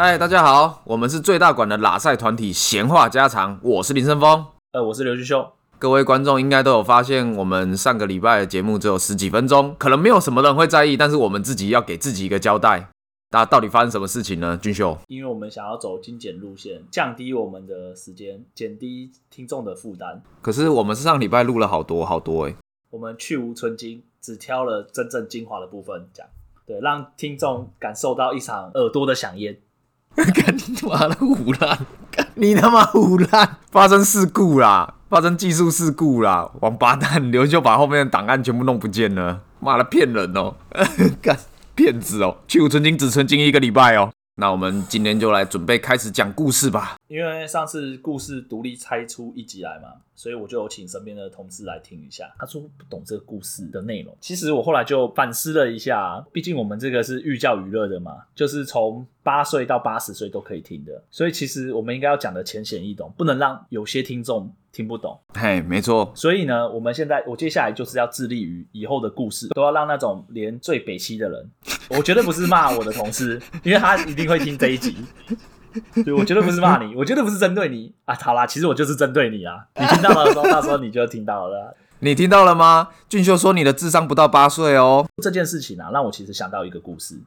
嗨，大家好，我们是最大馆的拉赛团体闲话家常，我是林森峰，呃，我是刘俊秀。各位观众应该都有发现，我们上个礼拜的节目只有十几分钟，可能没有什么人会在意，但是我们自己要给自己一个交代。那到底发生什么事情呢？俊秀，因为我们想要走精简路线，降低我们的时间，减低听众的负担。可是我们上礼拜录了好多好多哎、欸，我们去无存精，只挑了真正精华的部分讲，对，让听众感受到一场耳朵的饗宴。干你妈的胡烂！你他妈胡乱！发生事故啦！发生技术事故啦！王八蛋，刘秀把后面的档案全部弄不见了！妈的，骗人哦！干骗子哦！去无存金只存金一个礼拜哦。那我们今天就来准备开始讲故事吧。因为上次故事独立拆出一集来嘛，所以我就有请身边的同事来听一下。他说不懂这个故事的内容。其实我后来就反思了一下，毕竟我们这个是寓教于乐的嘛，就是从八岁到八十岁都可以听的。所以其实我们应该要讲的浅显易懂，不能让有些听众听不懂。嘿，没错。所以呢，我们现在我接下来就是要致力于以后的故事都要让那种连最北西的人，我绝对不是骂我的同事，因为他一定会听这一集。对，我绝对不是骂你，我绝对不是针对你啊！好啦，其实我就是针对你啊！你听到了的时候，到时候你就听到了。你听到了吗？俊秀说你的智商不到八岁哦。这件事情啊，让我其实想到一个故事。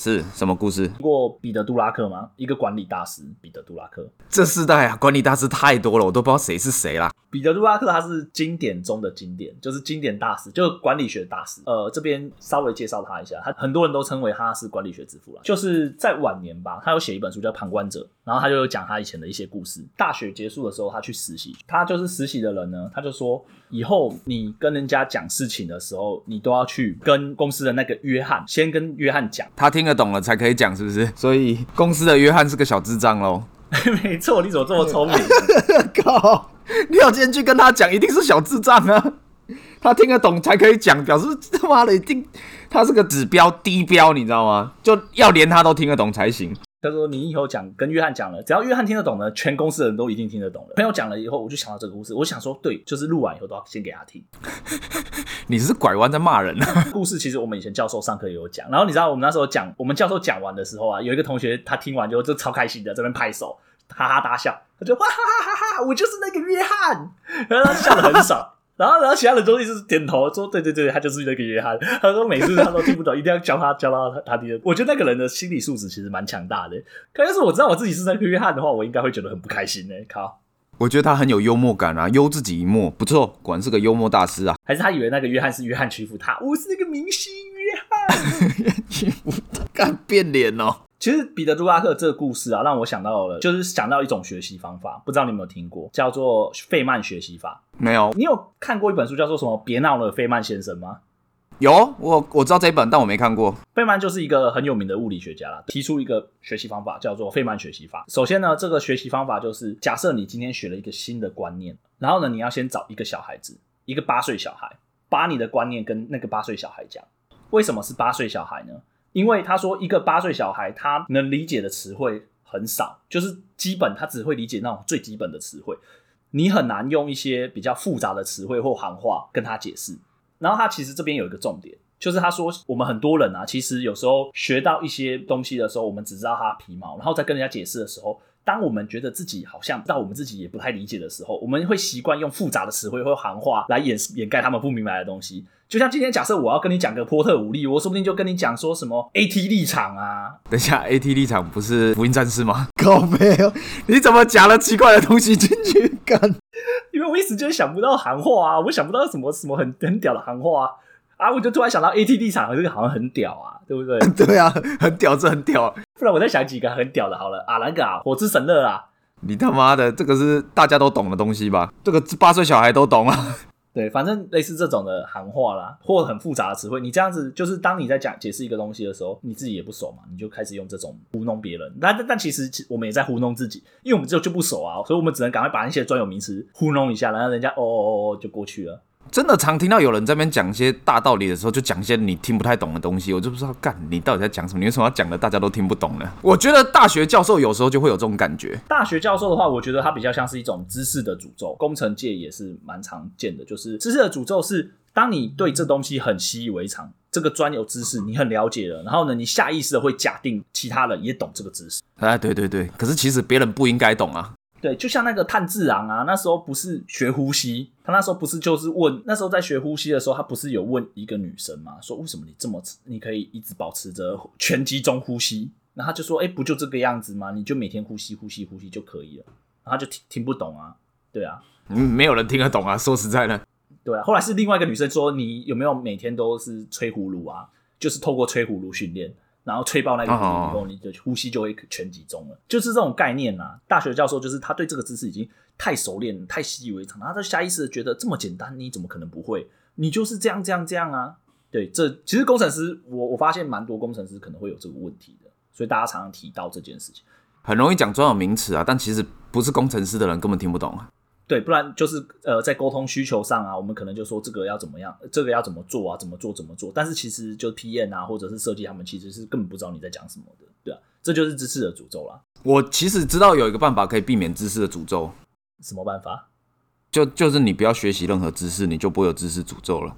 是什么故事？听过彼得·杜拉克吗？一个管理大师，彼得·杜拉克。这世代啊，管理大师太多了，我都不知道谁是谁啦。彼得·杜拉克他是经典中的经典，就是经典大师，就是管理学大师。呃，这边稍微介绍他一下，他很多人都称为他是管理学之父了。就是在晚年吧，他有写一本书叫《旁观者》，然后他就有讲他以前的一些故事。大学结束的时候，他去实习，他就是实习的人呢，他就说，以后你跟人家讲事情的时候，你都要去跟公司的那个约翰，先跟约翰讲，他听。听得懂了才可以讲，是不是？所以公司的约翰是个小智障喽。没错，你怎么这么聪明？靠！你要今天去跟他讲，一定是小智障啊！他听得懂才可以讲，表示他妈的一定他是个指标低标，你知道吗？就要连他都听得懂才行。他说：“你以后讲跟约翰讲了，只要约翰听得懂呢，全公司的人都一定听得懂了。”朋友讲了以后，我就想到这个故事，我想说，对，就是录完以后都要先给他听。你是拐弯在骂人啊？故事其实我们以前教授上课也有讲，然后你知道我们那时候讲，我们教授讲完的时候啊，有一个同学他听完就就超开心的，这边拍手，哈哈大笑，他就哇哈哈哈哈，我就是那个约翰，然后他笑的很少。然后，然后其他人都一直点头说：“对对对，他就是那个约翰。”他说：“每次他都听不懂，一定要教他教到他他听。”我觉得那个人的心理素质其实蛮强大的。可要是我知道我自己是那个约翰的话，我应该会觉得很不开心呢。靠！我觉得他很有幽默感啊，幽自己一默，不错，果然是个幽默大师啊。还是他以为那个约翰是约翰屈服他？我是那个明星约翰屈服他，敢变脸哦。其实彼得·杜拉克这个故事啊，让我想到了，就是想到一种学习方法，不知道你有没有听过，叫做费曼学习法。没有，你有看过一本书叫做什么？别闹了，费曼先生吗？有，我我知道这一本，但我没看过。费曼就是一个很有名的物理学家啦，提出一个学习方法，叫做费曼学习法。首先呢，这个学习方法就是，假设你今天学了一个新的观念，然后呢，你要先找一个小孩子，一个八岁小孩，把你的观念跟那个八岁小孩讲。为什么是八岁小孩呢？因为他说，一个八岁小孩他能理解的词汇很少，就是基本他只会理解那种最基本的词汇，你很难用一些比较复杂的词汇或行话跟他解释。然后他其实这边有一个重点，就是他说我们很多人啊，其实有时候学到一些东西的时候，我们只知道他皮毛，然后再跟人家解释的时候，当我们觉得自己好像到我们自己也不太理解的时候，我们会习惯用复杂的词汇或行话来掩掩盖他们不明白的东西。就像今天假设我要跟你讲个波特五力，我说不定就跟你讲说什么 AT 立场啊。等一下，AT 立场不是福音战士吗？靠没有，你怎么夹了奇怪的东西进去干？因为我一时间想不到行话啊，我想不到什么什么很很屌的行话啊，啊，我就突然想到 AT 立场这个好像很屌啊，对不对？对啊，很屌，这很屌。不然我再想几个很屌的，好了啊，那个啊，火之神乐啊。你他妈的，这个是大家都懂的东西吧？这个八岁小孩都懂啊。对，反正类似这种的行话啦，或很复杂的词汇，你这样子就是当你在讲解释一个东西的时候，你自己也不熟嘛，你就开始用这种糊弄别人。但但其实我们也在糊弄自己，因为我们就就不熟啊，所以我们只能赶快把那些专有名词糊弄一下，然后人家哦哦哦哦就过去了。真的常听到有人在那边讲一些大道理的时候，就讲一些你听不太懂的东西，我就不知道干你到底在讲什么？你为什么要讲的大家都听不懂呢？我觉得大学教授有时候就会有这种感觉。大学教授的话，我觉得他比较像是一种知识的诅咒，工程界也是蛮常见的，就是知识的诅咒是当你对这东西很习以为常，这个专有知识你很了解了，然后呢，你下意识的会假定其他人也懂这个知识。哎，对对对，可是其实别人不应该懂啊。对，就像那个炭治郎啊，那时候不是学呼吸，他那时候不是就是问，那时候在学呼吸的时候，他不是有问一个女生嘛，说为什么你这么，你可以一直保持着全集中呼吸？然后他就说，哎，不就这个样子吗？你就每天呼吸呼吸呼吸就可以了。然后就听听不懂啊，对啊，嗯，没有人听得懂啊，说实在的，对啊。后来是另外一个女生说，你有没有每天都是吹葫芦啊？就是透过吹葫芦训练。然后吹爆那个瓶以后，你的呼吸就会全集中了，就是这种概念啊。大学教授就是他对这个知识已经太熟练、太习以为常，他就下意识的觉得这么简单，你怎么可能不会？你就是这样、这样、这样啊。对，这其实工程师，我我发现蛮多工程师可能会有这个问题的，所以大家常常提到这件事情，很容易讲专有名词啊，但其实不是工程师的人根本听不懂啊。对，不然就是呃，在沟通需求上啊，我们可能就说这个要怎么样，这个要怎么做啊，怎么做怎么做。但是其实就 PM 啊，或者是设计，他们其实是根本不知道你在讲什么的，对啊，这就是知识的诅咒啦。我其实知道有一个办法可以避免知识的诅咒。什么办法？就就是你不要学习任何知识，你就不会有知识诅咒了，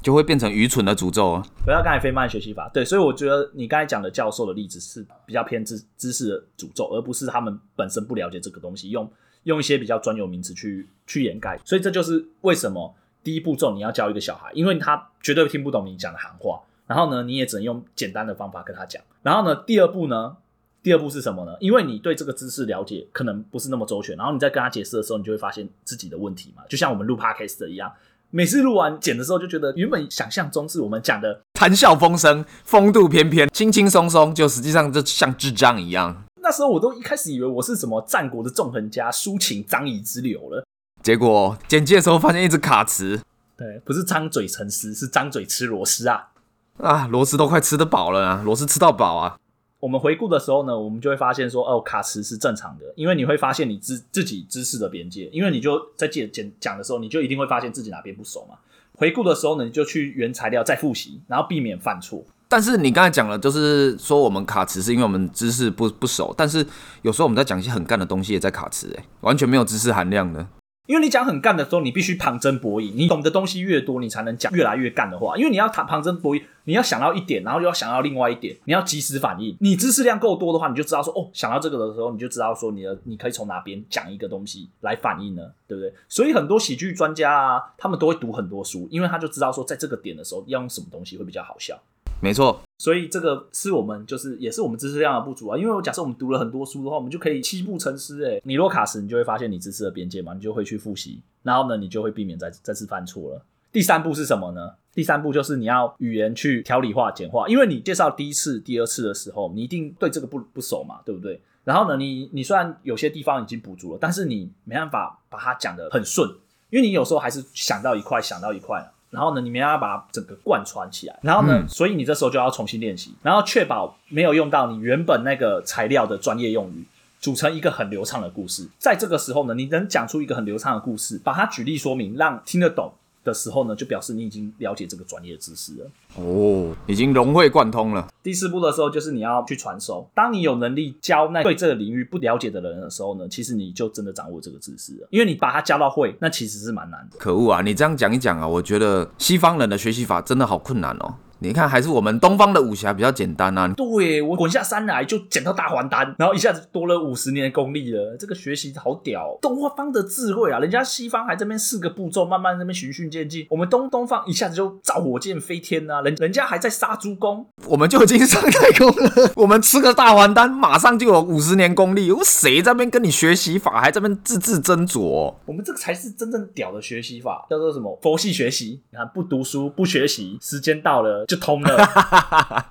就会变成愚蠢的诅咒啊。不要刚才费曼学习法，对，所以我觉得你刚才讲的教授的例子是比较偏知知识的诅咒，而不是他们本身不了解这个东西用。用一些比较专有名词去去掩盖，所以这就是为什么第一步骤你要教一个小孩，因为他绝对听不懂你讲的行话，然后呢，你也只能用简单的方法跟他讲。然后呢，第二步呢，第二步是什么呢？因为你对这个知识了解可能不是那么周全，然后你在跟他解释的时候，你就会发现自己的问题嘛。就像我们录 Podcast 一样，每次录完剪的时候，就觉得原本想象中是我们讲的谈笑风生、风度翩翩、轻轻松松，就实际上就像智障一样。那时候我都一开始以为我是什么战国的纵横家，抒情张仪之流了。结果剪辑的时候发现一直卡词。对，不是张嘴沉思，是张嘴吃螺丝啊！啊，螺丝都快吃得饱了啊，螺丝吃到饱啊！我们回顾的时候呢，我们就会发现说，哦，卡词是正常的，因为你会发现你知自己知识的边界，因为你就在剪剪讲的时候，你就一定会发现自己哪边不熟嘛。回顾的时候呢，你就去原材料再复习，然后避免犯错。但是你刚才讲了，就是说我们卡词是因为我们知识不不熟，但是有时候我们在讲一些很干的东西也在卡词，哎，完全没有知识含量的。因为你讲很干的时候，你必须旁征博引，你懂的东西越多，你才能讲越来越干的话。因为你要谈旁征博引，你要想到一点，然后又要想到另外一点，你要及时反应。你知识量够多的话，你就知道说，哦，想到这个的时候，你就知道说你的你可以从哪边讲一个东西来反应呢，对不对？所以很多喜剧专家啊，他们都会读很多书，因为他就知道说，在这个点的时候要用什么东西会比较好笑。没错，所以这个是我们就是也是我们知识量的不足啊。因为我假设我们读了很多书的话，我们就可以七步成诗。诶，你若卡时，你就会发现你知识的边界嘛，你就会去复习，然后呢，你就会避免再再次犯错了。第三步是什么呢？第三步就是你要语言去条理化、简化。因为你介绍第一次、第二次的时候，你一定对这个不不熟嘛，对不对？然后呢，你你虽然有些地方已经补足了，但是你没办法把它讲得很顺，因为你有时候还是想到一块，想到一块。然后呢，你们要把它整个贯穿起来。然后呢，嗯、所以你这时候就要重新练习，然后确保没有用到你原本那个材料的专业用语，组成一个很流畅的故事。在这个时候呢，你能讲出一个很流畅的故事，把它举例说明，让听得懂。的时候呢，就表示你已经了解这个专业知识了哦，已经融会贯通了。第四步的时候，就是你要去传授。当你有能力教那对这个领域不了解的人的时候呢，其实你就真的掌握这个知识了，因为你把它教到会，那其实是蛮难的。可恶啊！你这样讲一讲啊，我觉得西方人的学习法真的好困难哦。你看，还是我们东方的武侠比较简单啊。对，我滚下山来就捡到大还丹，然后一下子多了五十年的功力了。这个学习好屌，东方的智慧啊！人家西方还这边四个步骤，慢慢那边循序渐进。我们东东方一下子就造火箭飞天啊！人人家还在杀猪工，我们就已经上太空了。我们吃个大还丹，马上就有五十年功力。我谁在那边跟你学习法，还在那边字字斟酌？我们这个才是真正屌的学习法，叫做什么？佛系学习。你看，不读书不学习，时间到了。就通了。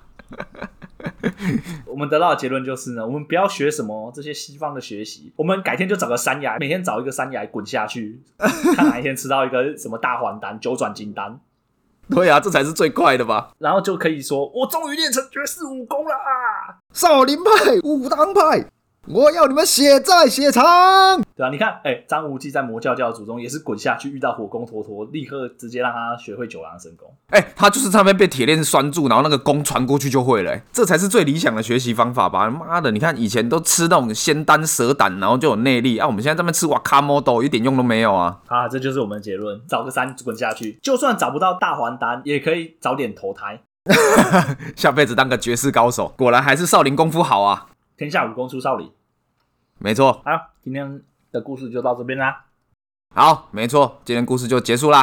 我们得到的结论就是呢，我们不要学什么这些西方的学习，我们改天就找个山崖，每天找一个山崖滚下去，看哪一天吃到一个什么大还丹、九转金丹。对啊，这才是最快的吧？然后就可以说，我终于练成绝世武功了啊！少林派、武当派。我要你们血债血偿。对啊，你看，哎、欸，张无忌在魔教教主中也是滚下去遇到火攻陀陀，立刻直接让他学会九阳神功。哎、欸，他就是上面被铁链拴住，然后那个弓传过去就会了、欸，这才是最理想的学习方法吧？妈的，你看以前都吃那种仙丹蛇胆，然后就有内力啊，我们现在这边吃瓦卡莫豆，一点用都没有啊！啊，这就是我们的结论，找个山滚下去，就算找不到大还丹，也可以早点投胎，下辈子当个绝世高手。果然还是少林功夫好啊！天下武功出少林。没错，好，今天的故事就到这边啦。好，没错，今天故事就结束啦。